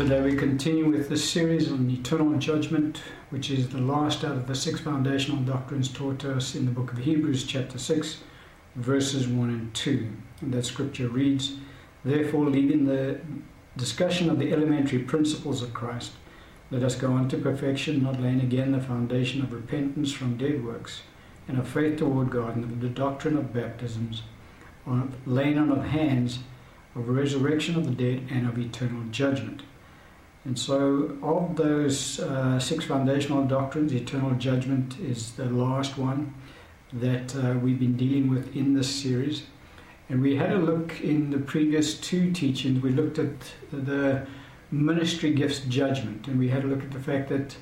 Today we continue with this series on eternal judgment, which is the last out of the six foundational doctrines taught to us in the book of Hebrews, chapter 6, verses 1 and 2. And that scripture reads Therefore, leaving the discussion of the elementary principles of Christ, let us go on to perfection, not laying again the foundation of repentance from dead works, and of faith toward God, and of the doctrine of baptisms, of laying on of hands, of resurrection of the dead, and of eternal judgment. And so, of those uh, six foundational doctrines, eternal judgment is the last one that uh, we've been dealing with in this series. And we had a look in the previous two teachings, we looked at the ministry gifts judgment, and we had a look at the fact that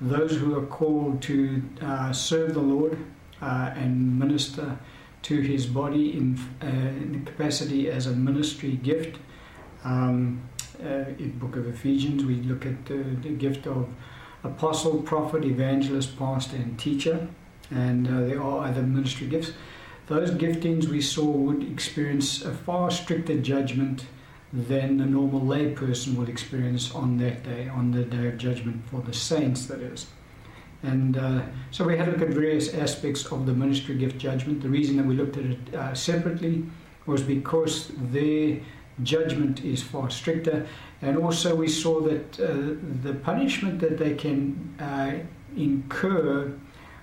those who are called to uh, serve the Lord uh, and minister to his body in, uh, in the capacity as a ministry gift. Um, in book of Ephesians, we look at the, gift of apostle, prophet, evangelist, pastor, and teacher, and uh, there are other ministry gifts. Those giftings we saw would experience a far stricter judgment than the normal lay person will experience on that day, on the day of judgment for the saints, that is. And uh, so we had a look at various aspects of the ministry gift judgment. The reason that we looked at it uh, separately was because their judgment is far stricter. And also, we saw that uh, the punishment that they can uh, incur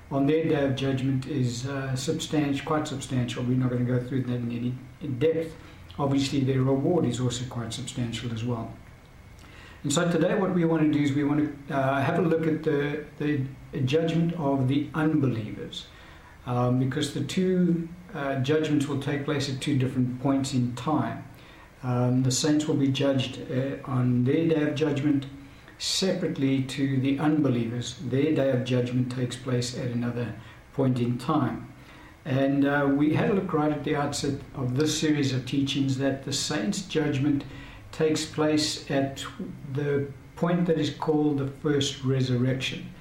on their day of judgment is uh, substantial, quite substantial. We're not going to go through that in any in depth. Obviously, their reward is also quite substantial as well. And so today, what we want to do is we want to uh, have a look at the, the judgment of the unbelievers, um, because the two uh, judgments will take place at two different points in time. Um, the saints will be judged uh, on their day of judgment separately to the unbelievers. Their day of judgment takes place at another point in time. And uh, we had a look right at the outset of this series of teachings that the saints' judgment takes place at the point that is called the first resurrection.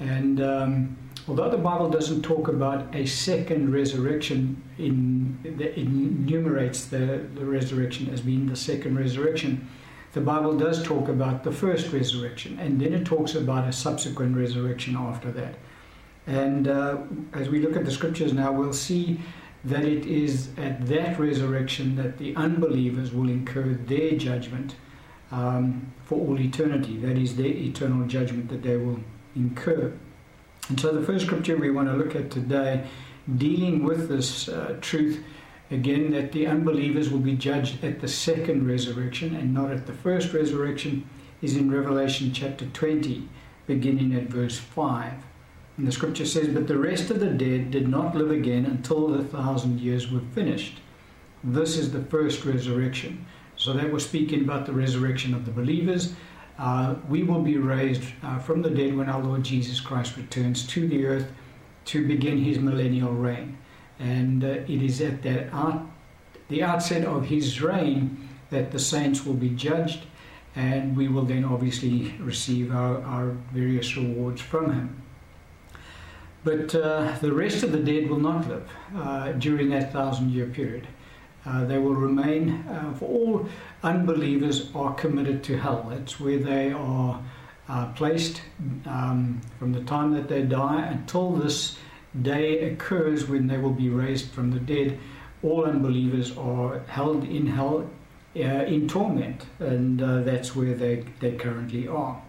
And um, although the Bible doesn't talk about a second resurrection, in, it enumerates the, the resurrection as being the second resurrection, the Bible does talk about the first resurrection, and then it talks about a subsequent resurrection after that. And uh, as we look at the scriptures now, we'll see that it is at that resurrection that the unbelievers will incur their judgment um, for all eternity. That is their eternal judgment that they will incur. And so, the first scripture we want to look at today, dealing with this uh, truth, again, that the unbelievers will be judged at the second resurrection and not at the first resurrection, is in Revelation chapter 20, beginning at verse 5. And the scripture says, But the rest of the dead did not live again until the thousand years were finished. This is the first resurrection. So that was speaking about the resurrection of the believers uh, we will be raised uh, from the dead when our Lord Jesus Christ returns to the earth to begin his millennial reign. And uh, it is at that out, the outset of his reign that the saints will be judged, and we will then obviously receive our, our various rewards from him. But uh, the rest of the dead will not live uh, during that thousand year period. Uh, they will remain, uh, for all unbelievers are committed to hell. That's where they are uh, placed um, from the time that they die until this day occurs when they will be raised from the dead. All unbelievers are held in hell uh, in torment, and uh, that's where they, they currently are.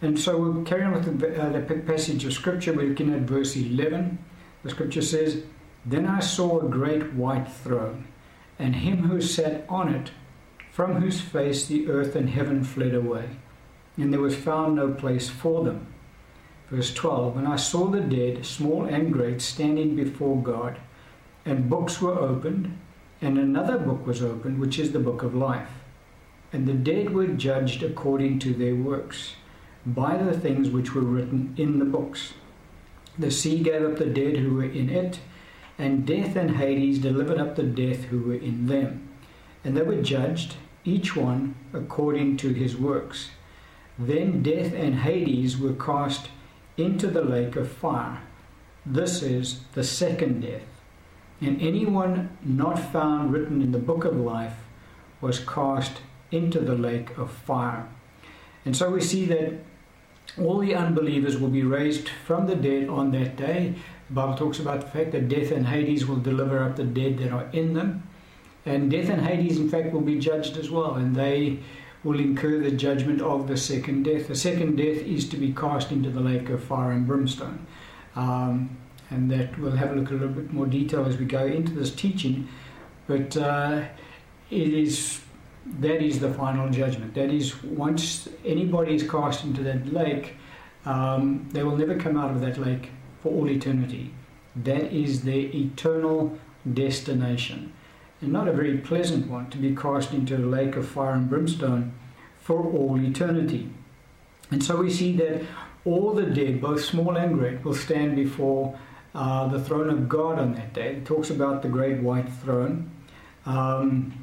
And so we'll carry on with the, uh, the passage of Scripture. We're looking at verse 11. The Scripture says, Then I saw a great white throne and him who sat on it, from whose face the earth and heaven fled away, and there was found no place for them. Verse 12 And I saw the dead, small and great, standing before God, and books were opened, and another book was opened, which is the book of life. And the dead were judged according to their works, by the things which were written in the books. The sea gave up the dead who were in it and death and Hades delivered up the death who were in them. And they were judged, each one according to his works. Then death and Hades were cast into the lake of fire. This is the second death. And anyone not found written in the book of life was cast into the lake of fire. And so we see that all the unbelievers will be raised from the dead on that day. The Bible talks about the fact that death and Hades will deliver up the dead that are in them. And death and Hades, in fact, will be judged as well, and they will incur the judgment of the second death. The second death is to be cast into the lake of fire and brimstone. Um, and that we'll have a look at a little bit more detail as we go into this teaching. But uh, it is that is the final judgment. That is, once anybody is cast into that lake, um, they will never come out of that lake for all eternity. That is their eternal destination. And not a very pleasant one to be cast into a lake of fire and brimstone for all eternity. And so we see that all the dead, both small and great, will stand before uh, the throne of God on that day. It talks about the great white throne. Um,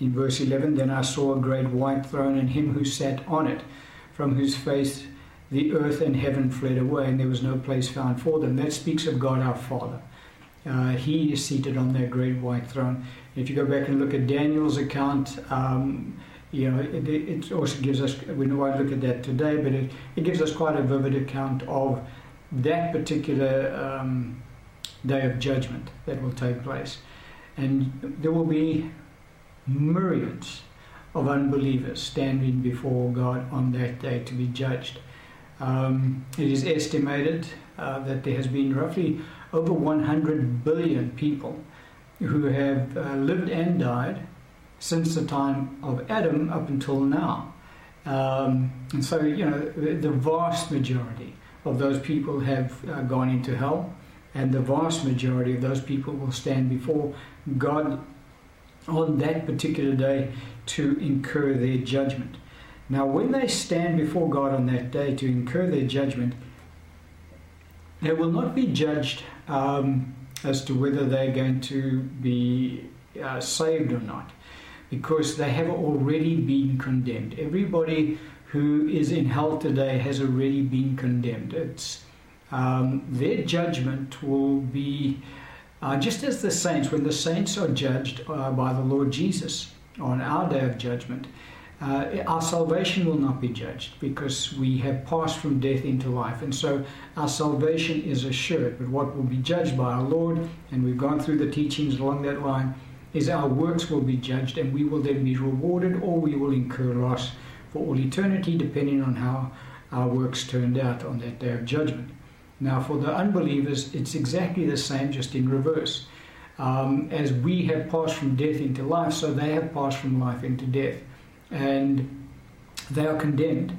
in verse 11, then I saw a great white throne and him who sat on it, from whose face the earth and heaven fled away, and there was no place found for them. That speaks of God our Father. Uh, he is seated on that great white throne. If you go back and look at Daniel's account, um, you know, it, it, also gives us, we won't look at that today, but it, it gives us quite a vivid account of that particular um, day of judgment that will take place. And there will be myriads of unbelievers standing before God on that day to be judged. Um, it is estimated uh, that there has been roughly over 100 billion people who have uh, lived and died since the time of Adam up until now. Um, and so, you know, the, vast majority of those people have uh, gone into hell, and the vast majority of those people will stand before God on that particular day to incur their judgment. Now, when they stand before God on that day to incur their judgment, they will not be judged um, as to whether they're going to be uh, saved or not, because they have already been condemned. Everybody who is in hell today has already been condemned. It's um, their judgment will be uh, just as the saints, when the saints are judged uh, by the Lord Jesus on our day of judgment, uh, our salvation will not be judged because we have passed from death into life. And so our salvation is assured. But what will be judged by our Lord, and we've gone through the teachings along that line, is our works will be judged and we will then be rewarded or we will incur loss for all eternity, depending on how our works turned out on that day of judgment. Now, for the unbelievers, it's exactly the same, just in reverse. Um, as we have passed from death into life, so they have passed from life into death. And they are condemned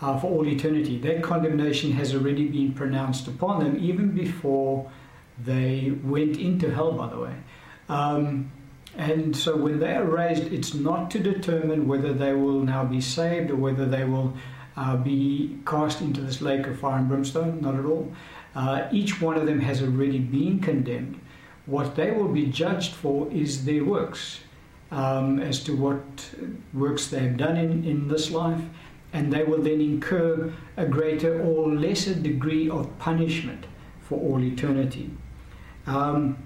uh, for all eternity. That condemnation has already been pronounced upon them even before they went into hell, by the way. Um, and so when they are raised, it's not to determine whether they will now be saved or whether they will uh, be cast into this lake of fire and brimstone, not at all. Uh, each one of them has already been condemned. What they will be judged for is their works, um, as to what works they have done in, in this life, and they will then incur a greater or lesser degree of punishment for all eternity. Um,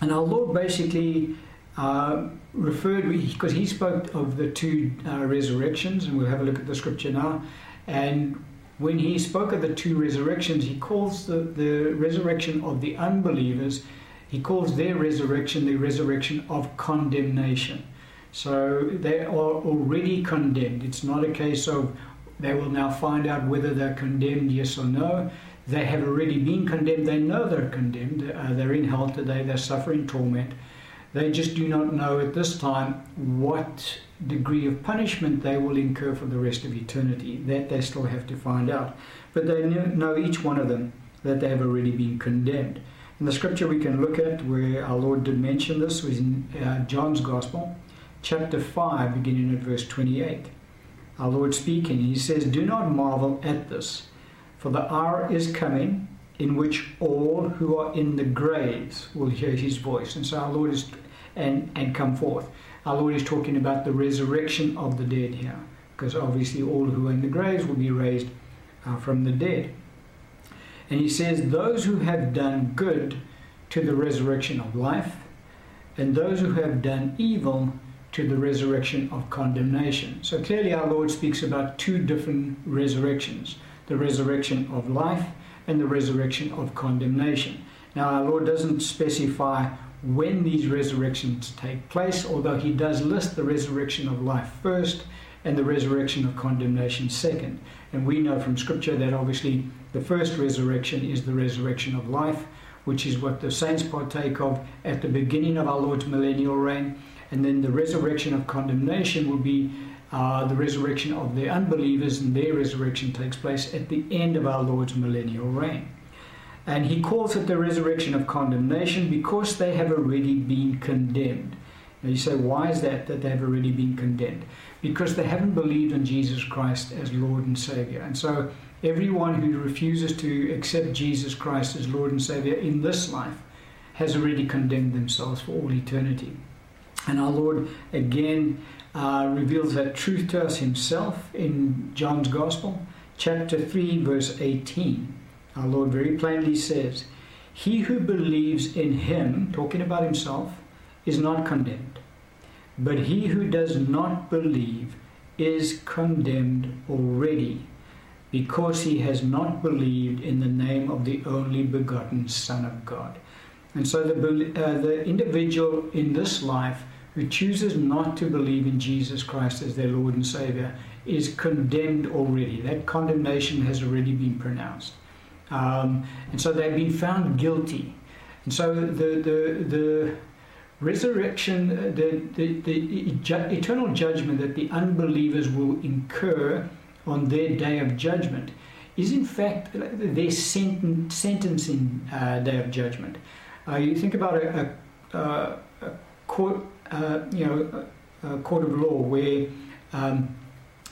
and our Lord basically uh, referred, because he spoke of the two uh, resurrections, and we'll have a look at the scripture now. And when he spoke of the two resurrections, he calls the, the resurrection of the unbelievers, he calls their resurrection the resurrection of condemnation. So they are already condemned. It's not a case of they will now find out whether they're condemned, yes or no. They have already been condemned. They know they're condemned. Uh, they're in hell today. They're suffering torment. They just do not know at this time what degree of punishment they will incur for the rest of eternity. That they still have to find out. But they know each one of them that they have already been condemned. In the scripture we can look at where our Lord did mention this was in uh, John's Gospel, chapter 5, beginning at verse 28. Our Lord speaking, He says, Do not marvel at this, for the hour is coming in which all who are in the graves will hear His voice. And so our Lord is, and, and come forth. Our Lord is talking about the resurrection of the dead here, because obviously all who are in the graves will be raised uh, from the dead. And he says, Those who have done good to the resurrection of life, and those who have done evil to the resurrection of condemnation. So clearly, our Lord speaks about two different resurrections the resurrection of life and the resurrection of condemnation. Now, our Lord doesn't specify when these resurrections take place, although He does list the resurrection of life first and the resurrection of condemnation second. And we know from Scripture that obviously the first resurrection is the resurrection of life, which is what the saints partake of at the beginning of our Lord's millennial reign. And then the resurrection of condemnation will be uh, the resurrection of the unbelievers, and their resurrection takes place at the end of our Lord's millennial reign. And he calls it the resurrection of condemnation because they have already been condemned. Now you say, why is that that they have already been condemned? Because they haven't believed in Jesus Christ as Lord and Savior. And so everyone who refuses to accept Jesus Christ as Lord and Savior in this life has already condemned themselves for all eternity. And our Lord again uh, reveals that truth to us himself in John's Gospel, chapter 3, verse 18. Our Lord very plainly says, He who believes in him, talking about himself, is not condemned. But he who does not believe is condemned already, because he has not believed in the name of the only begotten Son of God. And so the, uh, the individual in this life who chooses not to believe in Jesus Christ as their Lord and Savior is condemned already. That condemnation has already been pronounced. Um, and so they've been found guilty. And so the, the, the resurrection, uh, the, the, the eternal judgment that the unbelievers will incur on their day of judgment is in fact their senten- sentencing uh, day of judgment. Uh, you think about a, a, a court uh, you know, a, court of law where um,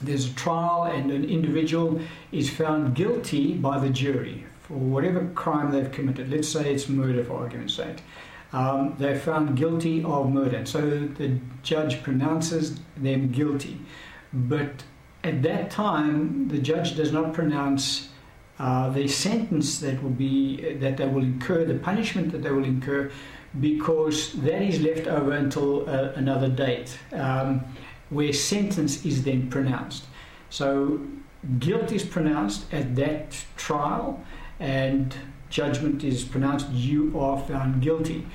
there's a trial and an individual is found guilty by the jury for whatever crime they've committed. Let's say it's murder, for argument's sake. Um, they're found guilty of murder. So the judge pronounces them guilty. But at that time, the judge does not pronounce uh, the sentence that will be that they will incur, the punishment that they will incur, because that is left over until uh, another date um, where sentence is then pronounced. So guilt is pronounced at that trial and judgment is pronounced, you are found guilty.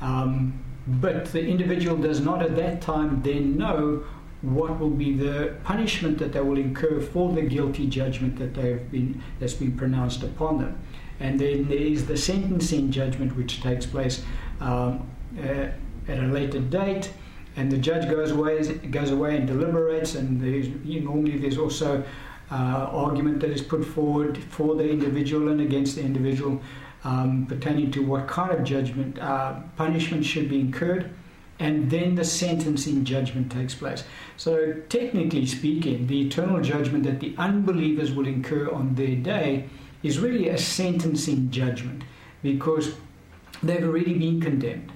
Um, but the individual does not at that time then know what will be the punishment that they will incur for the guilty judgment that they have been that's been pronounced upon them. And then there is the sentencing judgment which takes place um, uh, at a later date, and the judge goes away goes away and deliberates, and there's, normally there's also uh, argument that is put forward for the individual and against the individual um, pertaining to what kind of judgment uh, punishment should be incurred. And then the sentencing judgment takes place. So, technically speaking, the eternal judgment that the unbelievers will incur on their day is really a sentencing judgment because they've already been condemned.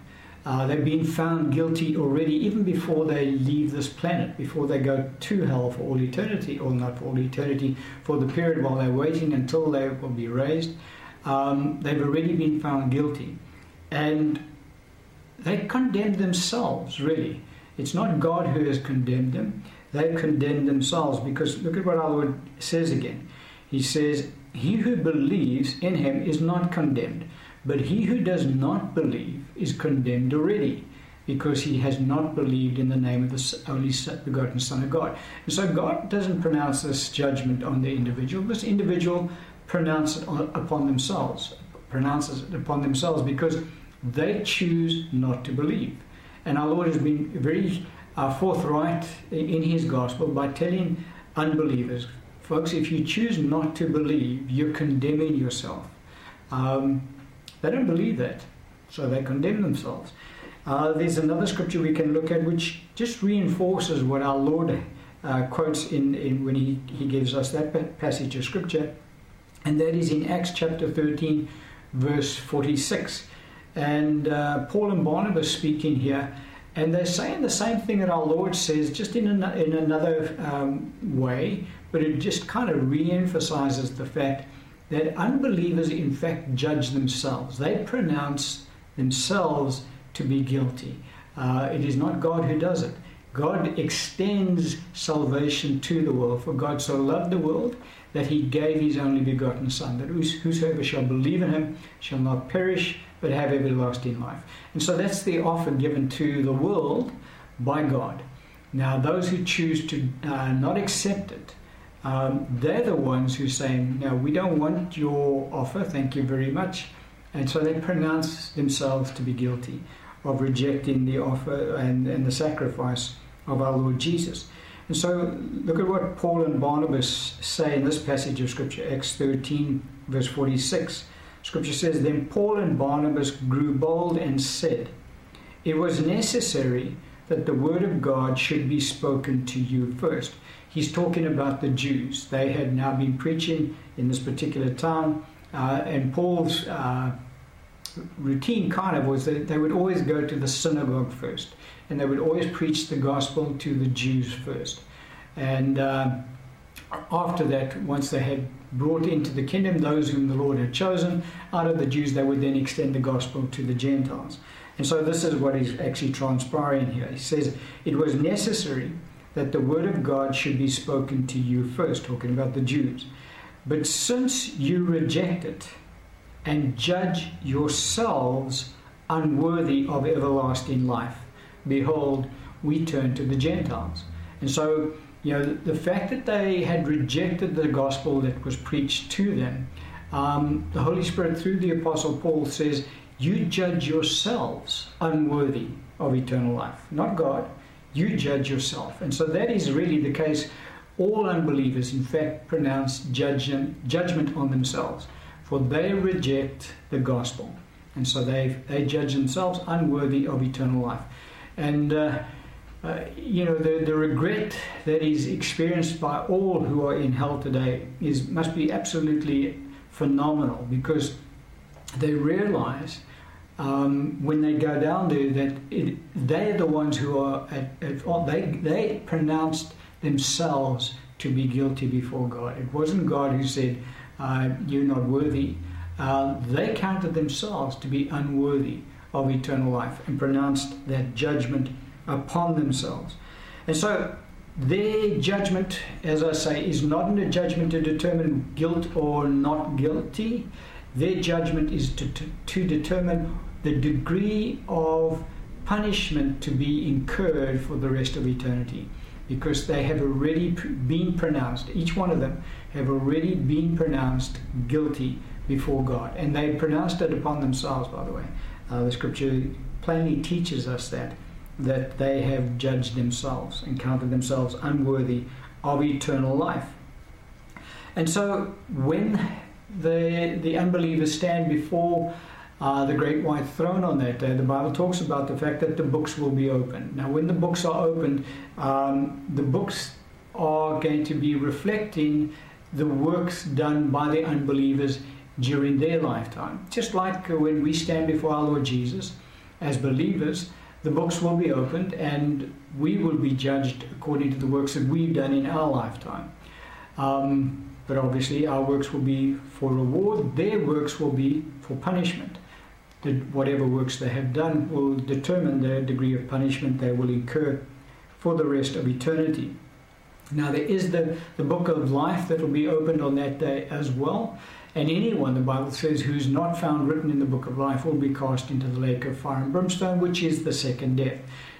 Uh, they've been found guilty already, even before they leave this planet, before they go to hell for all eternity, or not for all eternity, for the period while they're waiting until they will be raised. Um, they've already been found guilty. And they condemned themselves, really. It's not God who has condemned them, they've condemned themselves because look at what our Lord says again. He says, He who believes in him is not condemned. But he who does not believe is condemned already, because he has not believed in the name of the only begotten Son of God. And so God doesn't pronounce this judgment on the individual. This individual pronounces it upon themselves, pronounces it upon themselves because they choose not to believe. And our Lord has been very uh, forthright in his gospel by telling unbelievers, folks, if you choose not to believe, you're condemning yourself. Um, they don't believe that, so they condemn themselves. Uh, there's another scripture we can look at which just reinforces what our Lord uh, quotes in, in, when he, he gives us that passage of scripture, and that is in Acts chapter 13, verse 46. And uh, Paul and Barnabas speaking here, and they're saying the same thing that our Lord says, just in, an, in another um, way, but it just kind of re emphasizes the fact that unbelievers in fact judge themselves. They pronounce themselves to be guilty. Uh, it is not God who does it. God extends salvation to the world. For God so loved the world that he gave his only begotten Son, that whosoever shall believe in him shall not perish, but have everlasting life. And so that's the offer given to the world by God. Now, those who choose to uh, not accept it, um, they're the ones who say, No, we don't want your offer, thank you very much. And so they pronounce themselves to be guilty of rejecting the offer and, and the sacrifice of our Lord Jesus. And so look at what Paul and Barnabas say in this passage of Scripture, Acts 13, verse 46. Scripture says, Then Paul and Barnabas grew bold and said, It was necessary that the word of God should be spoken to you first. He's talking about the Jews. They had now been preaching in this particular town, uh, and Paul's uh, routine kind of was that they would always go to the synagogue first and they would always preach the gospel to the Jews first. And uh, after that, once they had brought into the kingdom those whom the Lord had chosen, out of the Jews, they would then extend the gospel to the Gentiles. And so this is what is actually transpiring here. He says, It was necessary that the word of God should be spoken to you first, talking about the Jews. But since you reject it and judge yourselves unworthy of everlasting life, behold, we turn to the Gentiles. And so, you know, the fact that they had rejected the gospel that was preached to them, um, the Holy Spirit, through the Apostle Paul, says, You judge yourselves unworthy of eternal life, not God. You judge yourself. And so that is really the case. All unbelievers, in fact, pronounce judgment, judgment on themselves, for they reject the gospel. And so they, they judge themselves unworthy of eternal life. And, uh, uh, you know, the, the regret that is experienced by all who are in hell today is, must be absolutely phenomenal because they realize um, when they go down there that it, they're the ones who are at, at. They, they pronounced themselves to be guilty before God. It wasn't God who said, uh, You're not worthy. Uh, they counted themselves to be unworthy of eternal life and pronounced that judgment upon themselves. And so their judgment, as I say, is not a judgment to determine guilt or not guilty. Their judgment is to, to, to determine the degree of punishment to be incurred for the rest of eternity because they have already been pronounced, each one of them have already been pronounced guilty before God. And they pronounced it upon themselves, by the way. Uh, the scripture plainly teaches us that that they have judged themselves and counted themselves unworthy of eternal life. And so when the the unbelievers stand before uh, the great white throne on that day, the Bible talks about the fact that the books will be opened. Now, when the books are opened, um, the books are going to be reflecting the works done by the unbelievers during their lifetime. Just like when we stand before our Lord Jesus as believers, the books will be opened and we will be judged according to the works that we've done in our lifetime. Um, but obviously, our works will be for reward, their works will be for punishment. Whatever works they have done will determine the degree of punishment they will incur for the rest of eternity. Now, there is the, the book of life that will be opened on that day as well. And anyone, the Bible says, who's not found written in the book of life will be cast into the lake of fire and brimstone, which is the second death.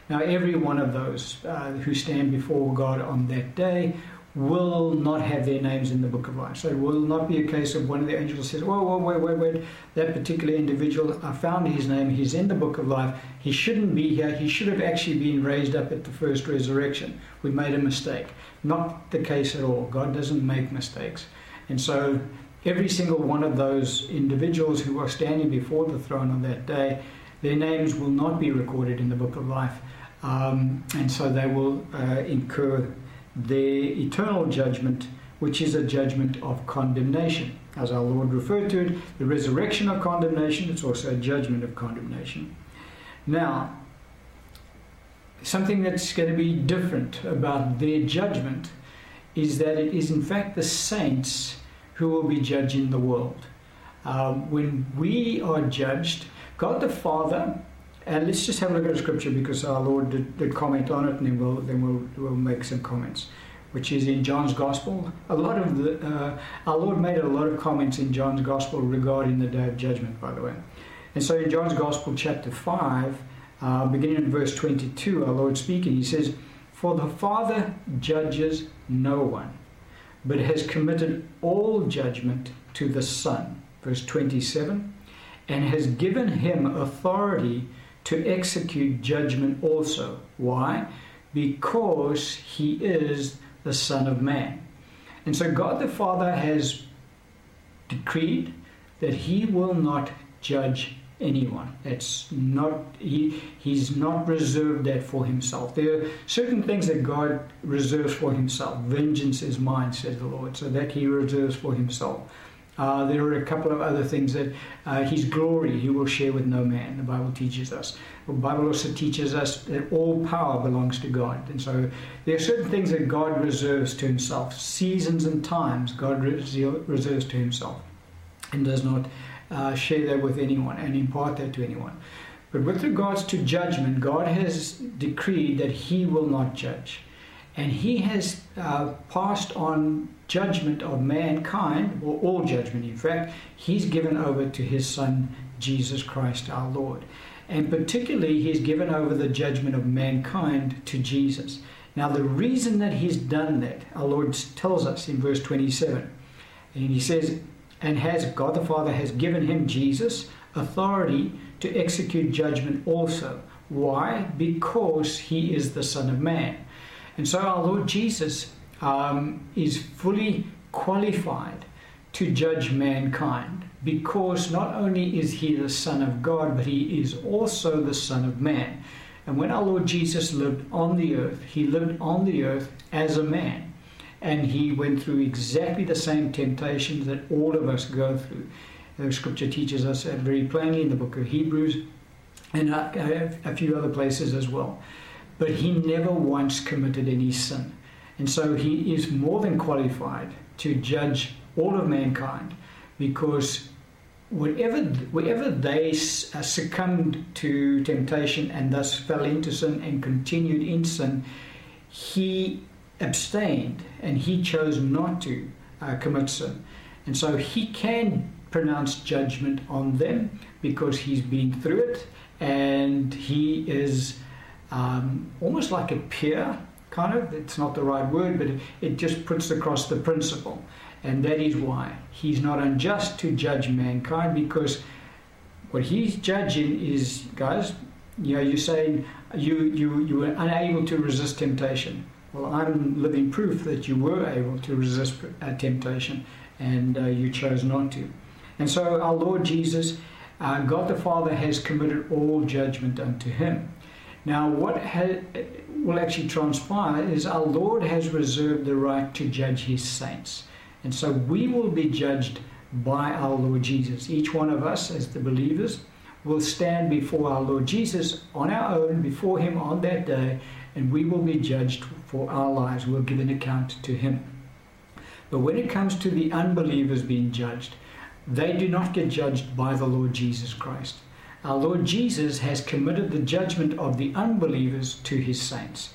Now, every one of those uh, who stand before God on that day will not have their names in the book of life. So it will not be a case of one of the angels says, Whoa, whoa, wait, wait, wait, that particular individual, I found his name, he's in the book of life, he shouldn't be here, he should have actually been raised up at the first resurrection. We made a mistake. Not the case at all. God doesn't make mistakes. And so every single one of those individuals who are standing before the throne on that day, their names will not be recorded in the book of life. Um, and so they will uh, incur their eternal judgment, which is a judgment of condemnation. As our Lord referred to it, the resurrection of condemnation, it's also a judgment of condemnation. Now, something that's going to be different about their judgment is that it is, in fact, the saints who will be judging the world. Um, when we are judged, God the Father And let's just have a look at the scripture because our Lord did, did comment on it, and then we'll then we'll, we'll make some comments. Which is in John's Gospel. A lot of the uh, our Lord made a lot of comments in John's Gospel regarding the day of judgment, by the way. And so in John's Gospel, chapter five, uh, beginning in verse twenty-two, our Lord speaking, He says, "For the Father judges no one, but has committed all judgment to the Son." Verse twenty-seven, and has given him authority to execute judgment also. Why? Because he is the Son of Man. And so God the Father has decreed that he will not judge anyone. That's not he he's not reserved that for himself. There are certain things that God reserves for himself. Vengeance is mine, says the Lord. So that he reserves for himself. Uh, there are a couple of other things that uh, His glory He will share with no man. The Bible teaches us. The Bible also teaches us that all power belongs to God, and so there are certain things that God reserves to Himself. Seasons and times God reserves to Himself, and does not uh, share that with anyone and impart that to anyone. But with regards to judgment, God has decreed that He will not judge and he has uh, passed on judgment of mankind, or all judgment in fact, he's given over to his Son, Jesus Christ our Lord. And particularly, he's given over the judgment of mankind to Jesus. Now, the reason that he's done that, our Lord tells us in verse 27, and he says, and has God the Father has given him Jesus authority to execute judgment also. Why? Because he is the Son of Man. And so our Lord Jesus um, is fully qualified to judge mankind because not only is he the Son of God, but he is also the Son of Man. And when our Lord Jesus lived on the earth, he lived on the earth as a man. And he went through exactly the same temptations that all of us go through. The scripture teaches us very plainly in the book of Hebrews and a, a few other places as well but he never once committed any sin. And so he is more than qualified to judge all of mankind because whatever, wherever they uh, succumbed to temptation and thus fell into sin and continued in sin, he abstained and he chose not to uh, commit sin. And so he can pronounce judgment on them because he's been through it and he is um, almost like a peer, kind of. It's not the right word, but it, it just puts across the principle. And that is why he's not unjust to judge mankind because what he's judging is, guys, you know, you're saying you, you, you were unable to resist temptation. Well, I'm living proof that you were able to resist uh, temptation and uh, you chose not to. And so our Lord Jesus, uh, God the Father, has committed all judgment unto him. Now, what ha- will actually transpire is our Lord has reserved the right to judge his saints. And so we will be judged by our Lord Jesus. Each one of us, as the believers, will stand before our Lord Jesus on our own, before him on that day, and we will be judged for our lives. We'll give an account to him. But when it comes to the unbelievers being judged, they do not get judged by the Lord Jesus Christ. Our Lord Jesus has committed the judgment of the unbelievers to his saints.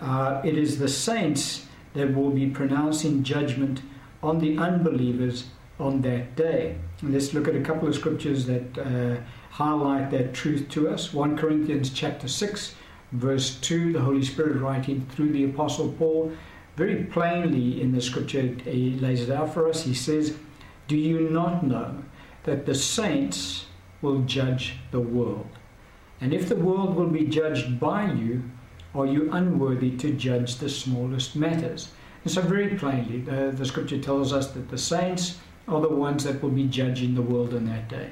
Uh, it is the saints that will be pronouncing judgment on the unbelievers on that day. And let's look at a couple of scriptures that uh, highlight that truth to us. 1 Corinthians chapter 6, verse 2, the Holy Spirit writing through the Apostle Paul, very plainly in the scripture, he lays it out for us. He says, Do you not know that the saints will judge the world. And if the world will be judged by you, are you unworthy to judge the smallest matters? And so, very plainly, the, the scripture tells us that the saints are the ones that will be judging the world in that day.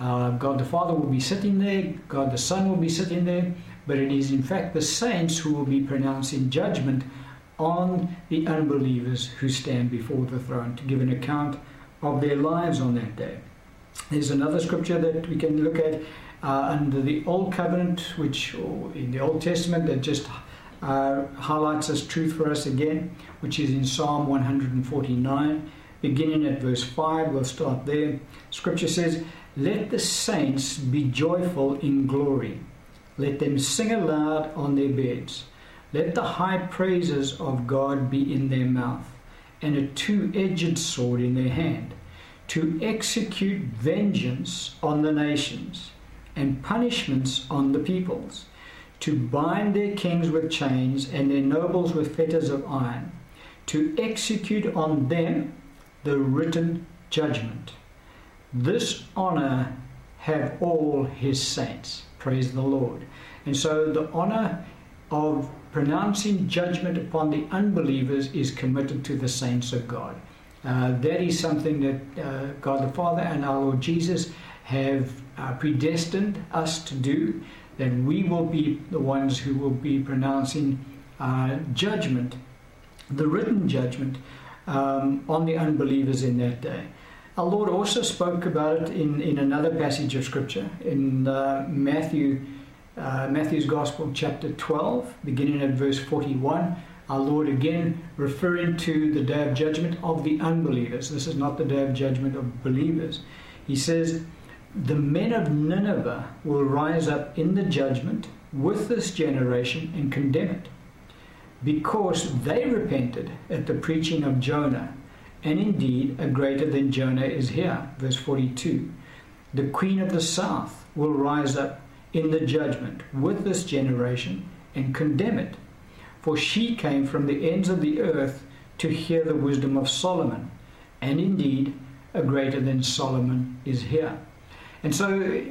Uh, God the Father will be sitting there, God the Son will be sitting there, but it is in fact the saints who will be pronouncing judgment on the unbelievers who stand before the throne to give an account of their lives on that day. There's another scripture that we can look at uh, under the Old Covenant, which in the Old Testament that just uh, highlights this truth for us again, which is in Psalm 149, beginning at verse 5. We'll start there. Scripture says, Let the saints be joyful in glory. Let them sing aloud on their beds. Let the high praises of God be in their mouth, and a two edged sword in their hand, to execute vengeance on the nations, and punishments on the peoples, to bind their kings with chains, and their nobles with fetters of iron, to execute on them the written judgment. This honor have all his saints. Praise the Lord. And so the honor of pronouncing judgment upon the unbelievers is committed to the saints of God. Uh, that is something that uh, God the Father and our Lord Jesus have uh, predestined us to do, that we will be the ones who will be pronouncing judgment, the written judgment, um, on the unbelievers in that day. Our Lord also spoke about it in, in another passage of Scripture, in uh, Matthew, uh, Matthew's Gospel, chapter 12, beginning at verse 41. Our Lord again referring to the day of judgment of the unbelievers. This is not the day of judgment of believers. He says, The men of Nineveh will rise up in the judgment with this generation and condemn it, because they repented at the preaching of Jonah and indeed a greater than Jonah is here. Verse 42. The queen of the south will rise up in the judgment with this generation and condemn it. For she came from the ends of the earth to hear the wisdom of Solomon. And indeed, a greater than Solomon is here. And so,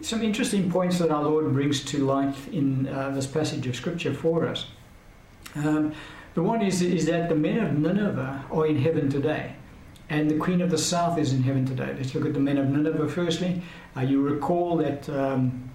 some interesting points that our Lord brings to light in uh, this passage of Scripture for us. Um, the one is, is that the men of Nineveh are in heaven today, and the queen of the south is in heaven today. Let's look at the men of Nineveh firstly. Uh, you recall that um,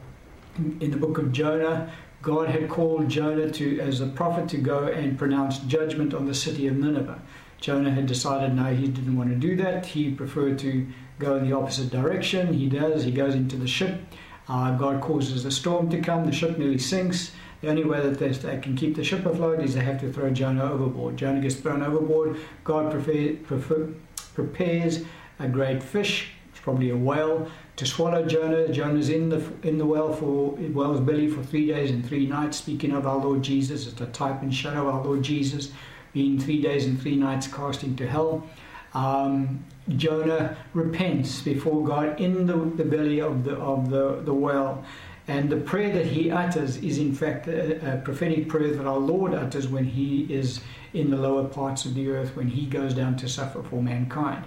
in the book of Jonah, God had called Jonah to, as a prophet to go and pronounce judgment on the city of Nineveh. Jonah had decided no, he didn't want to do that. He preferred to go in the opposite direction. He does. He goes into the ship. Uh, God causes a storm to come. The ship nearly sinks. The only way that they can keep the ship afloat is they have to throw Jonah overboard. Jonah gets thrown overboard. God prefer, prefer, prepares a great fish, probably a whale, to swallow Jonah. Jonah's in the in the whale for whale's belly for three days and three nights. Speaking of our Lord Jesus, it's a type and shadow our Lord Jesus, being three days and three nights cast into hell. Um, Jonah repents before God in the, the belly of the of the, the whale. And the prayer that he utters is, in fact, a, a, prophetic prayer that our Lord utters when he is in the lower parts of the earth, when he goes down to suffer for mankind.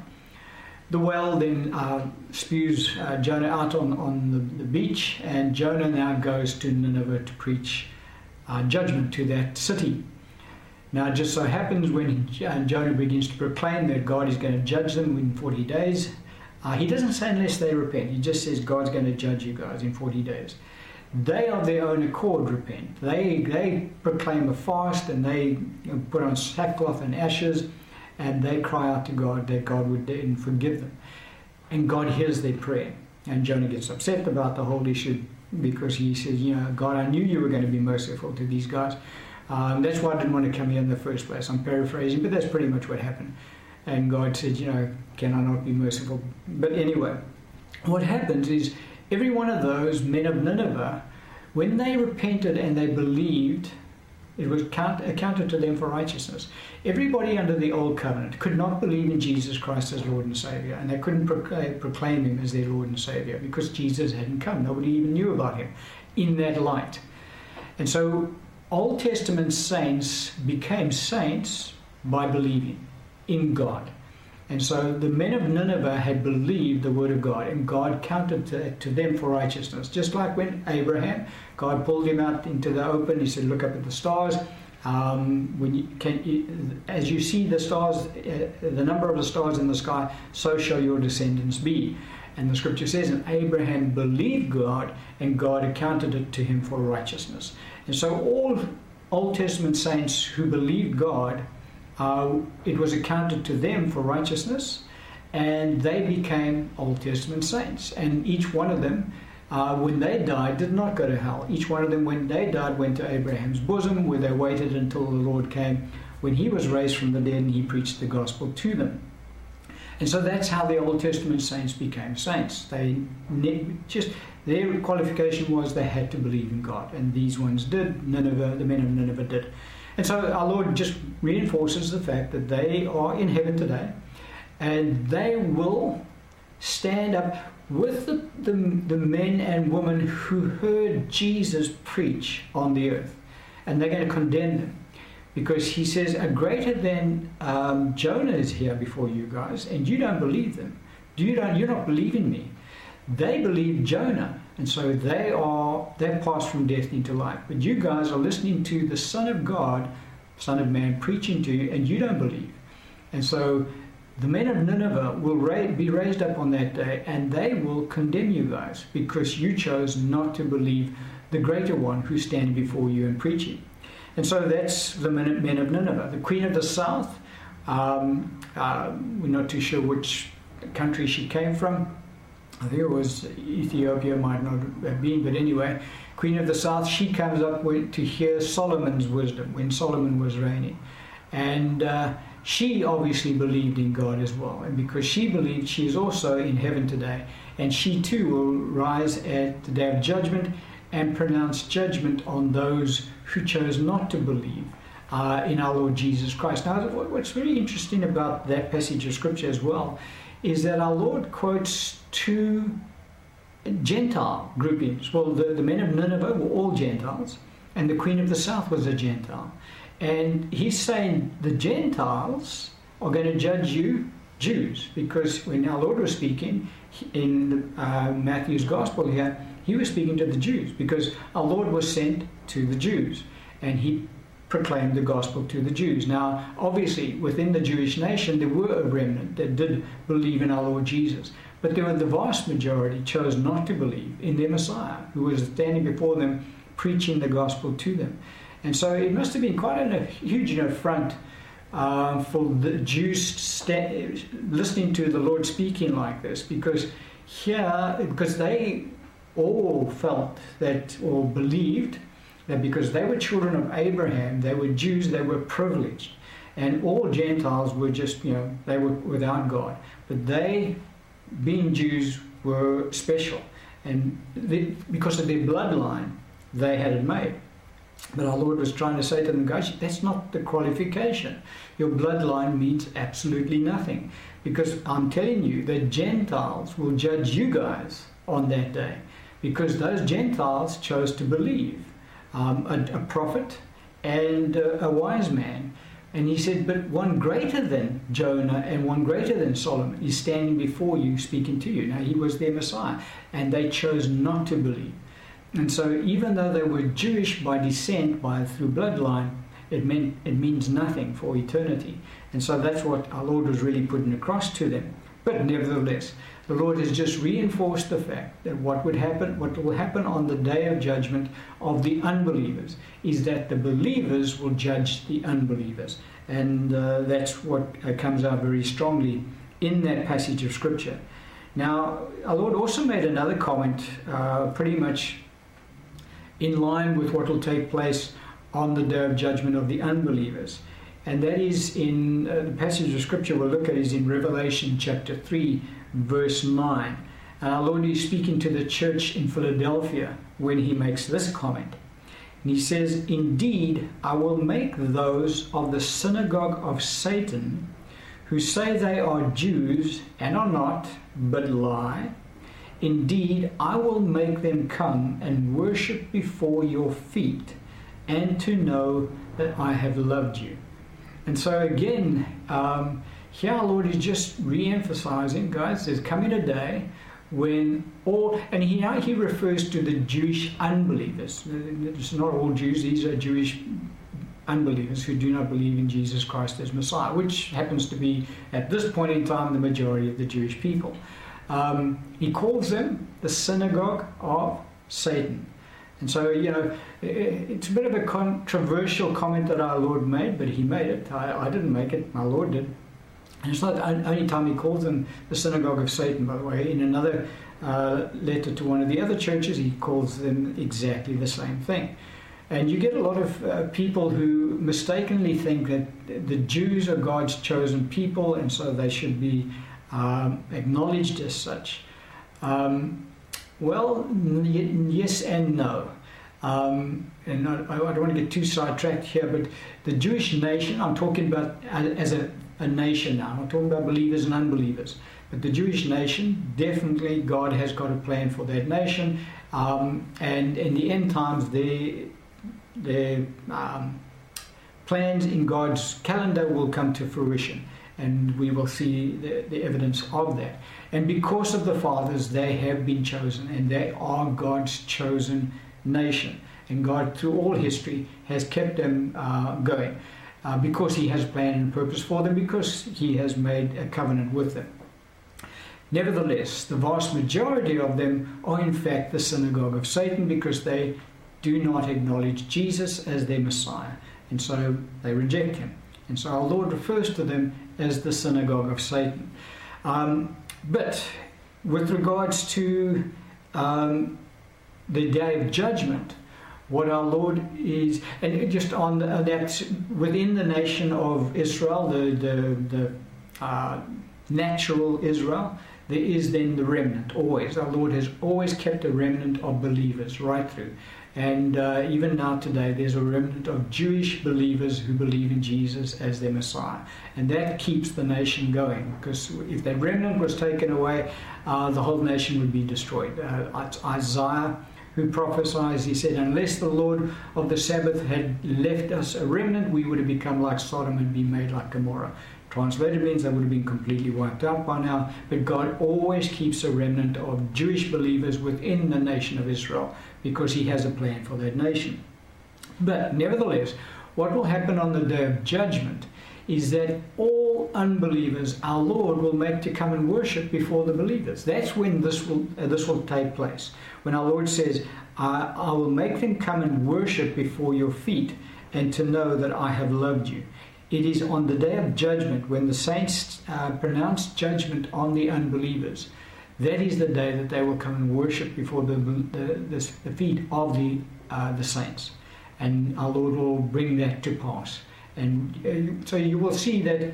The well then uh, spews uh, Jonah out on, on the, the, beach, and Jonah now goes to Nineveh to preach uh, judgment to that city. Now, it just so happens when uh, Jonah begins to proclaim that God is going to judge them in 40 days, uh, he doesn't say unless they repent. He just says God's going to judge you guys in 40 days. They, of their own accord, repent. They, they proclaim a fast and they put on sackcloth and ashes and they cry out to God that God would then forgive them. And God hears their prayer. And Jonah gets upset about the whole issue because he says, You know, God, I knew you were going to be merciful to these guys. Um, that's why I didn't want to come here in the first place. I'm paraphrasing, but that's pretty much what happened. And God said, You know, can I not be merciful? But anyway, what happens is every one of those men of Nineveh, when they repented and they believed, it was count, accounted to them for righteousness. Everybody under the old covenant could not believe in Jesus Christ as Lord and Savior, and they couldn't proclaim Him as their Lord and Savior because Jesus hadn't come. Nobody even knew about Him in that light. And so, Old Testament saints became saints by believing in God. And so the men of Nineveh had believed the word of God, and God counted to, to, them for righteousness. Just like when Abraham, God pulled him out into the open, he said, Look up at the stars. Um, when you can, as you see the stars, uh, the number of the stars in the sky, so shall your descendants be. And the scripture says, and Abraham believed God, and God accounted it to him for righteousness. And so all Old Testament saints who believed God uh, it was accounted to them for righteousness, and they became Old Testament saints. And each one of them, uh, when they died, did not go to hell. Each one of them, when they died, went to Abraham's bosom, where they waited until the Lord came when he was raised from the dead and he preached the gospel to them. And so that's how the Old Testament saints became saints. They just their qualification was they had to believe in God, and these ones did. Nineveh, the men of Nineveh did. And so our Lord just reinforces the fact that they are in heaven today, and they will stand up with the, the, the men and women who heard Jesus preach on the earth, and they're going to condemn them because he says, A greater than um, Jonah is here before you guys, and you don't believe them. You don't, you're not believing me. They believe Jonah, and so they are they passed from death into life. But you guys are listening to the Son of God, Son of Man, preaching to you, and you don't believe. And so the men of Nineveh will ra- be raised up on that day, and they will condemn you guys because you chose not to believe the greater one who's standing before you and preaching. And so that's the men of Nineveh. The queen of the south, um, uh, we're not too sure which country she came from. I think it was Ethiopia, might not have been, but anyway, Queen of the South, she comes up with, to hear Solomon's wisdom when Solomon was reigning. And uh, she obviously believed in God as well. And because she believed, she is also in heaven today. And she too will rise at the day of judgment and pronounce judgment on those who chose not to believe uh, in our Lord Jesus Christ. Now, what's really interesting about that passage of Scripture as well is that our Lord quotes two Gentile groupings. Well, the, the men of Nineveh were all Gentiles, and the Queen of the South was a Gentile. And he's saying the Gentiles are going to judge you, Jews, because when our Lord was speaking in uh, Matthew's Gospel here, he was speaking to the Jews because our Lord was sent to the Jews and he proclaimed the gospel to the Jews. Now, obviously, within the Jewish nation, there were a remnant that did believe in our Lord Jesus, but there were the vast majority chose not to believe in their Messiah, who was standing before them preaching the gospel to them. And so it must have been quite a huge affront uh, for the Jews sta- listening to the Lord speaking like this, because here, because they all felt that or believed that because they were children of Abraham, they were Jews, they were privileged. And all Gentiles were just, you know, they were without God. But they, being Jews, were special. And they, because of their bloodline, they had it made. But our Lord was trying to say to them, guys, that's not the qualification. Your bloodline means absolutely nothing. Because I'm telling you the Gentiles will judge you guys on that day. Because those Gentiles chose to believe um, a, a, prophet and a, a wise man. And he said, But one greater than Jonah and one greater than Solomon is standing before you, speaking to you. Now, he was their Messiah, and they chose not to believe. And so, even though they were Jewish by descent, by through bloodline, it meant it means nothing for eternity. And so that's what our Lord was really putting across to them. But nevertheless, the Lord has just reinforced the fact that what would happen, what will happen on the day of judgment of the unbelievers, is that the believers will judge the unbelievers. And uh, that's what uh, comes out very strongly in that passage of Scripture. Now, our Lord also made another comment, uh, pretty much in line with what will take place on the day of judgment of the unbelievers. And that is in uh, the passage of Scripture we'll look at is in Revelation chapter 3, verse 9. And our Lord is speaking to the church in Philadelphia when he makes this comment. And he says, Indeed, I will make those of the synagogue of Satan who say they are Jews and are not, but lie. Indeed, I will make them come and worship before your feet, and to know that I have loved you. And so, again, um, here our Lord is just re-emphasizing, guys, there's coming a day when all, and he he refers to the Jewish unbelievers. It's not all Jews; these are Jewish unbelievers who do not believe in Jesus Christ as Messiah, which happens to be at this point in time the majority of the Jewish people. Um, he calls them the synagogue of Satan. And so, you know, it's a bit of a controversial comment that our Lord made, but he made it. I, I didn't make it, my Lord did. And it's not only time he calls them the synagogue of Satan, by the way. In another uh, letter to one of the other churches, he calls them exactly the same thing. And you get a lot of uh, people who mistakenly think that the Jews are God's chosen people, and so they should be um, acknowledged as such. Um, Well, yes and no. Um, and I, I, don't want to get too sidetracked here, but the Jewish nation, I'm talking about as a, a nation now, I'm not talking about believers and unbelievers. But the Jewish nation, definitely God has got a plan for that nation. Um, and in the end times, their, their um, plans in God's calendar will come to fruition. And we will see the, the evidence of that. And because of the fathers, they have been chosen, and they are God's chosen nation. And God, through all history, has kept them uh, going uh, because He has plan and purpose for them, because He has made a covenant with them. Nevertheless, the vast majority of them are in fact the synagogue of Satan because they do not acknowledge Jesus as their Messiah, and so they reject him. And so our Lord refers to them as the synagogue of Satan. Um, but with regards to um, the day of judgment, what our Lord is, and just on the, that within the nation of Israel, the the, the uh, natural Israel, there is then the remnant, always. Our Lord has always kept a remnant of believers right through. And uh, even now today, there's a remnant of Jewish believers who believe in Jesus as their Messiah. And that keeps the nation going because if that remnant was taken away, uh, the whole nation would be destroyed. Uh, Isaiah who prophesies, he said, Unless the Lord of the Sabaoth had left us a remnant, we would have become like Sodom and been made like Gomorrah. Translated means they would have been completely wiped out by now, but God always keeps a remnant of Jewish believers within the nation of Israel because He has a plan for that nation. But nevertheless, what will happen on the day of judgment is that all unbelievers our Lord will make to come and worship before the believers. That's when this will uh, this will take place. When our Lord says, I, I will make them come and worship before your feet and to know that I have loved you. It is on the day of judgment when the saints uh, pronounce judgment on the unbelievers. That is the day that they will come and worship before the, the, the, the feet of the, uh, the saints. And our Lord will bring that to pass. And uh, so you will see that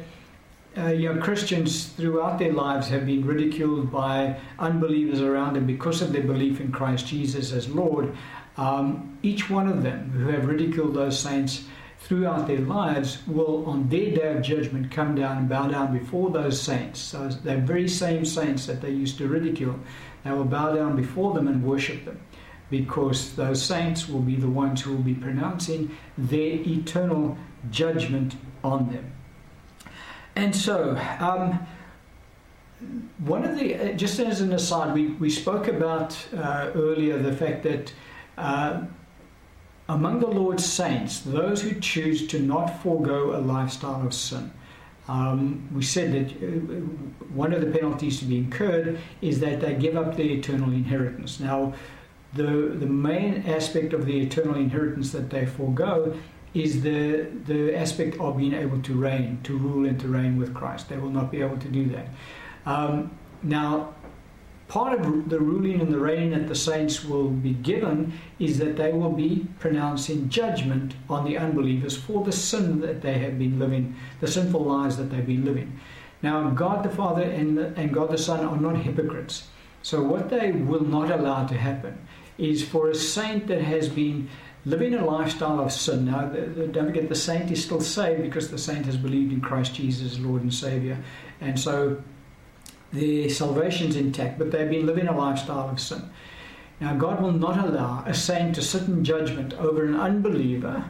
uh, you know, Christians throughout their lives have been ridiculed by unbelievers around them because of their belief in Christ Jesus as Lord. Um, each one of them who have ridiculed those saints throughout their lives will, on their day of judgment, come down and bow down before those saints. So the very same saints that they used to ridicule, they will bow down before them and worship them, because those saints will be the ones who will be pronouncing their eternal judgment on them. And so, um, one of the, uh, just as an aside, we, we spoke about uh, earlier the fact that. Uh, among the Lord's saints, those who choose to not forego a lifestyle of sin, um, we said that uh, one of the penalties to be incurred is that they give up their eternal inheritance. Now, the, the main aspect of the eternal inheritance that they forego is the, the aspect of being able to reign, to rule and to reign with Christ. They will not be able to do that. Um, now, part of the ruling and the reigning that the saints will be given is that they will be pronouncing judgment on the unbelievers for the sin that they have been living, the sinful lives that they've been living. Now, God the Father and, and God the Son are not hypocrites. So, what they will not allow to happen is for a saint that has been living a lifestyle of sin. Now, don't forget, the saint is still saved because the saint has believed in Christ Jesus, Lord and Savior. And so, their salvation's intact, but they've been living a lifestyle of sin. Now, God will not allow a saint to sit in judgment over an unbeliever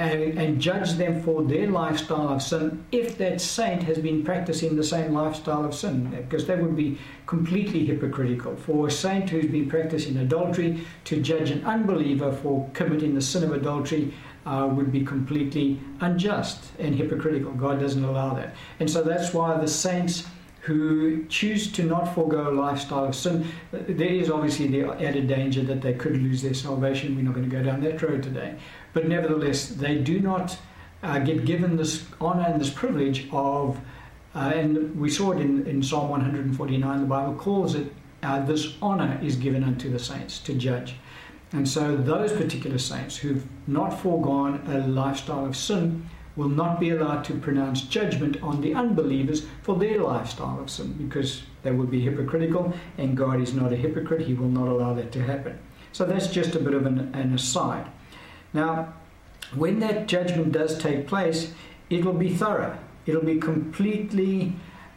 and, and, judge them for their lifestyle of sin if that saint has been practicing the same lifestyle of sin, because that would be completely hypocritical. For a saint who's been practicing adultery to judge an unbeliever for committing the sin of adultery uh, would be completely unjust and hypocritical. God doesn't allow that. And so that's why the saints who choose to not forego a lifestyle of sin, there is obviously the added danger that they could lose their salvation. We're not going to go down that road today. But nevertheless, they do not uh, get given this honor and this privilege of, uh, and we saw it in, in Psalm 149, the Bible calls it, uh, this honor is given unto the saints to judge. And so those particular saints who've not foregone a lifestyle of sin will not be allowed to pronounce judgment on the unbelievers for their lifestyle of sin because they would be hypocritical and God is not a hypocrite. He will not allow that to happen. So that's just a bit of an, an aside. Now, when that judgment does take place, it will be thorough. It'll be completely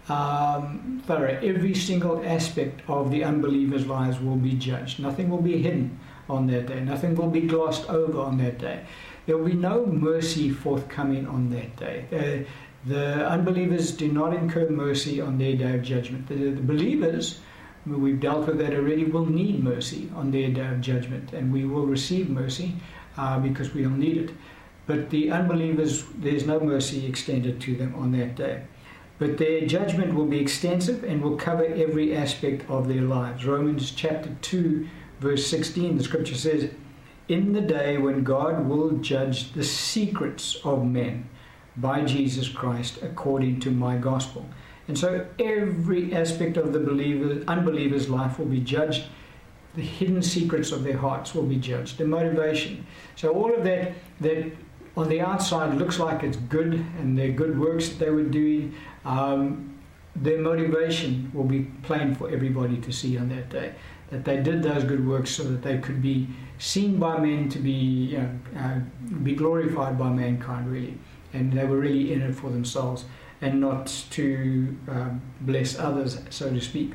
um, thorough. Every single aspect of the unbelievers' lives will be judged. Nothing will be hidden on that day. Nothing will be glossed over on that day. There will be no mercy forthcoming on that day. Uh, the unbelievers do not incur mercy on their day of judgment. The, the, believers, we've dealt with that already, will need mercy on their day of judgment, and we will receive mercy uh, because we'll need it. But the unbelievers, there's no mercy extended to them on that day. But their judgment will be extensive and will cover every aspect of their lives. Romans chapter 2, verse 16, the scripture says, In the day when God will judge the secrets of men by Jesus Christ according to my gospel. And so every aspect of the believer, unbeliever's life will be judged. The hidden secrets of their hearts will be judged. The motivation. So all of that that on the outside looks like it's good and they're good works that they were doing, um, their motivation will be plain for everybody to see on that day. That they did those good works so that they could be seen by men to be, you know, uh, be glorified by mankind, really. And they were really in it for themselves and not to um, bless others, so to speak.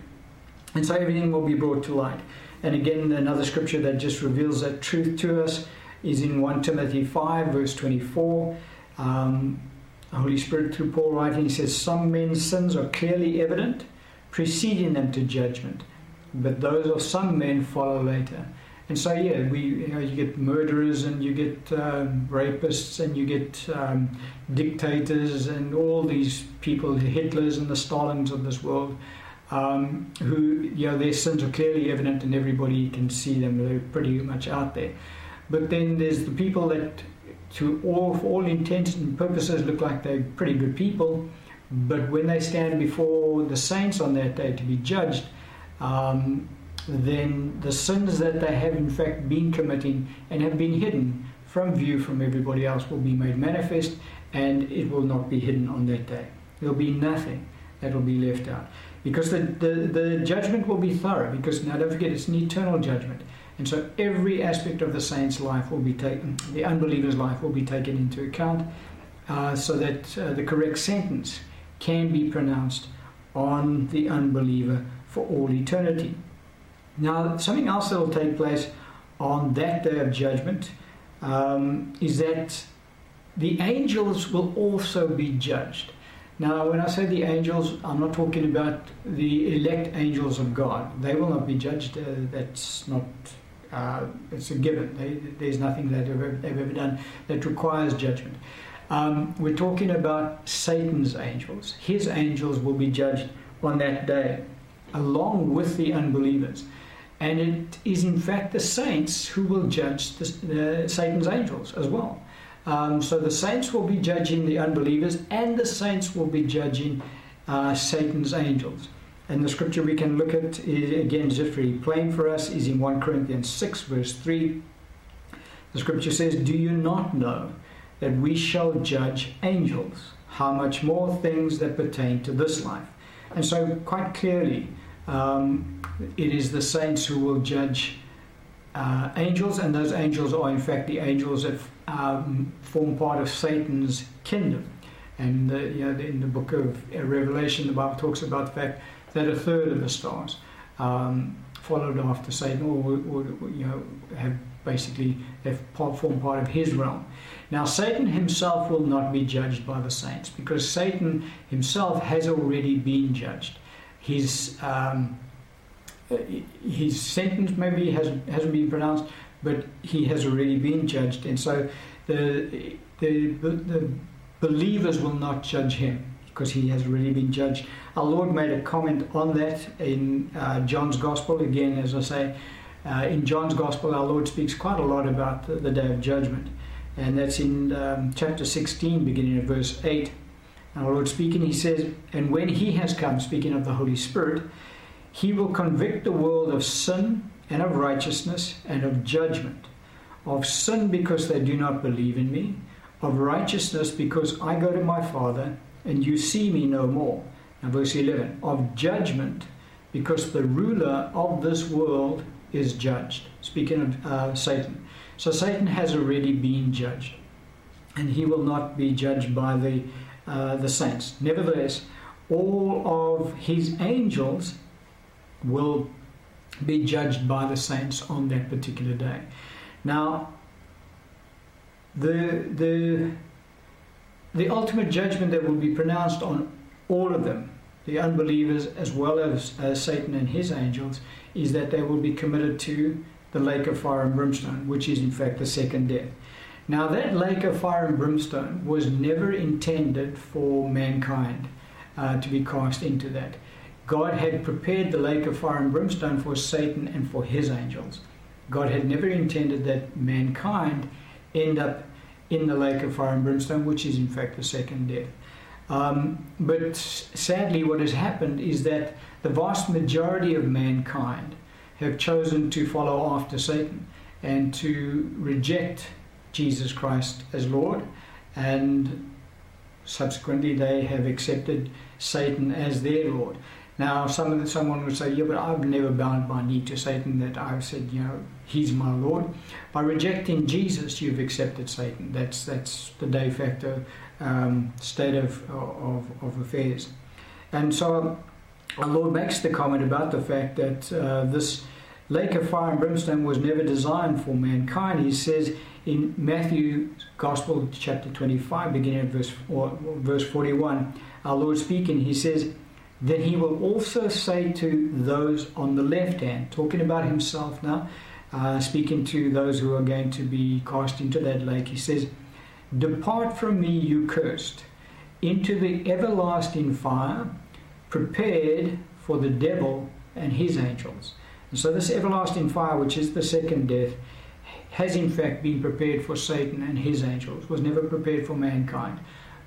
And so everything will be brought to light. And again, another scripture that just reveals that truth to us is in 1 Timothy 5, verse 24. Um, Holy Spirit, through Paul writing, says, Some men's sins are clearly evident, preceding them to judgment, but those of some men follow later. And so, yeah, we you, know, you get murderers and you get um, rapists and you get um, dictators and all these people, the Hitlers and the Stalins of this world, um, who you know their sins are clearly evident and everybody can see them. They're pretty much out there. But then there's the people that, to all for all intents and purposes, look like they're pretty good people, but when they stand before the saints on that day to be judged, um, then the sins that they have in fact been committing and have been hidden from view from everybody else will be made manifest, and it will not be hidden on that day. There'll be nothing that will be left out. Because the, the, the judgment will be thorough, because now don't forget, it's an eternal judgment. And so every aspect of the saint's life will be taken, the unbeliever's life will be taken into account uh, so that uh, the correct sentence can be pronounced on the unbeliever for all eternity. Now, something else that will take place on that day of judgment um, is that the angels will also be judged. Now, when I say the angels, I'm not talking about the elect angels of God. They will not be judged. Uh, that's not uh, it's a given. They, there's nothing that they've ever, done that requires judgment. Um, we're talking about Satan's angels. His angels will be judged on that day, along with the unbelievers. And it is, in fact, the saints who will judge the, Satan's angels as well. Um, so the saints will be judging the unbelievers, and the saints will be judging uh, Satan's angels. And the scripture we can look at, is, again, just very plain for us, is in 1 Corinthians 6, verse 3. The scripture says, Do you not know that we shall judge angels? How much more things that pertain to this life? And so, quite clearly, um, it is the saints who will judge uh, angels, and those angels are, in fact, the angels that um, form part of Satan's kingdom. And you know, in the book of Revelation, the Bible talks about the fact that a third of the stars um, followed after Satan, or, or, you know, have basically have formed part of his realm. Now, Satan himself will not be judged by the saints because Satan himself has already been judged. His um, his sentence maybe hasn't hasn't been pronounced, but he has already been judged, and so the the, the believers will not judge him because he has already been judged. Our Lord made a comment on that in uh, John's Gospel. Again, as I say, uh, in John's Gospel, our Lord speaks quite a lot about the, the day of judgment. And that's in um, chapter 16, beginning at verse 8. Our Lord speaking, he says, And when he has come, speaking of the Holy Spirit, he will convict the world of sin and of righteousness and of judgment. Of sin because they do not believe in me, of righteousness because I go to my Father and you see me no more. Now, verse 11, of judgment because the ruler of this world is judged. Speaking of uh, Satan. So Satan has already been judged, and he will not be judged by the, uh, the saints. Nevertheless, all of his angels will be judged by the saints on that particular day. Now, the, the, the ultimate judgment that will be pronounced on all of them, the unbelievers as well as, as Satan and his angels, is that they will be committed to the lake of fire and brimstone, which is in fact the second death. Now, that lake of fire and brimstone was never intended for mankind uh, to be cast into that. God had prepared the lake of fire and brimstone for Satan and for his angels. God had never intended that mankind end up in the lake of fire and brimstone, which is in fact the second death. Um, but sadly, what has happened is that the vast majority of mankind have chosen to follow after Satan and to reject Jesus Christ as Lord, and subsequently they have accepted Satan as their Lord. Now, some the, someone would say, "Yeah, but I've never bound my knee to Satan. That I've said, you know, He's my Lord." By rejecting Jesus, you've accepted Satan. That's that's the de facto um, state of, of, of affairs. And so, our Lord makes the comment about the fact that uh, this lake of fire and brimstone was never designed for mankind. He says in Matthew Gospel, chapter 25, beginning at verse, or, verse 41, our Lord speaking, He says then he will also say to those on the left hand, talking about himself now, uh, speaking to those who are going to be cast into that lake, he says, Depart from me, you cursed, into the everlasting fire, prepared for the devil and his angels. And so, this everlasting fire, which is the second death, has in fact been prepared for Satan and his angels, was never prepared for mankind.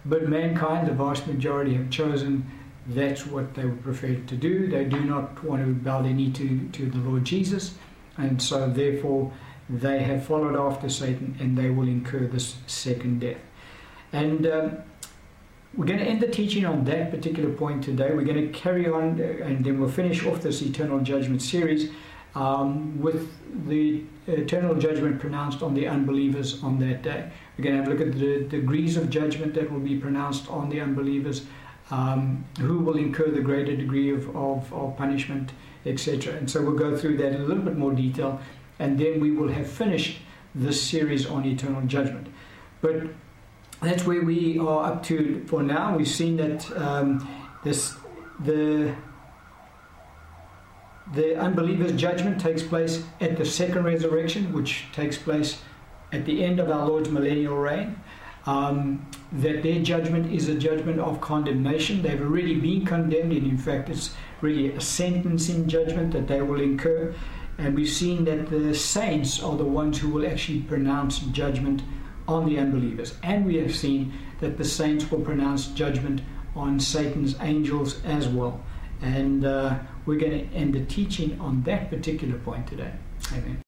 But mankind, the vast majority, have chosen that's what they would prefer to do. They do not want to bow their knee to, to the Lord Jesus, and so therefore they have followed after Satan and they will incur this second death. And um, we're going to end the teaching on that particular point today. We're going to carry on uh, and then we'll finish off this eternal judgment series um, with the eternal judgment pronounced on the unbelievers on that day. To have a look at the degrees of judgment that will be pronounced on the unbelievers um, who will incur the greater degree of, of, of punishment, etc. And so we'll go through that in a little bit more detail, and then we will have finished this series on eternal judgment. But that's where we are up to for now. We've seen that um, this the the unbeliever's judgment takes place at the second resurrection, which takes place at the end of our Lord's millennial reign um, that their judgment is a judgment of condemnation. They've already been condemned, and in fact, it's really a sentencing judgment that they will incur. And we've seen that the saints are the ones who will actually pronounce judgment on the unbelievers. And we have seen that the saints will pronounce judgment on Satan's angels as well. And uh, we're going to end the teaching on that particular point today. Amen.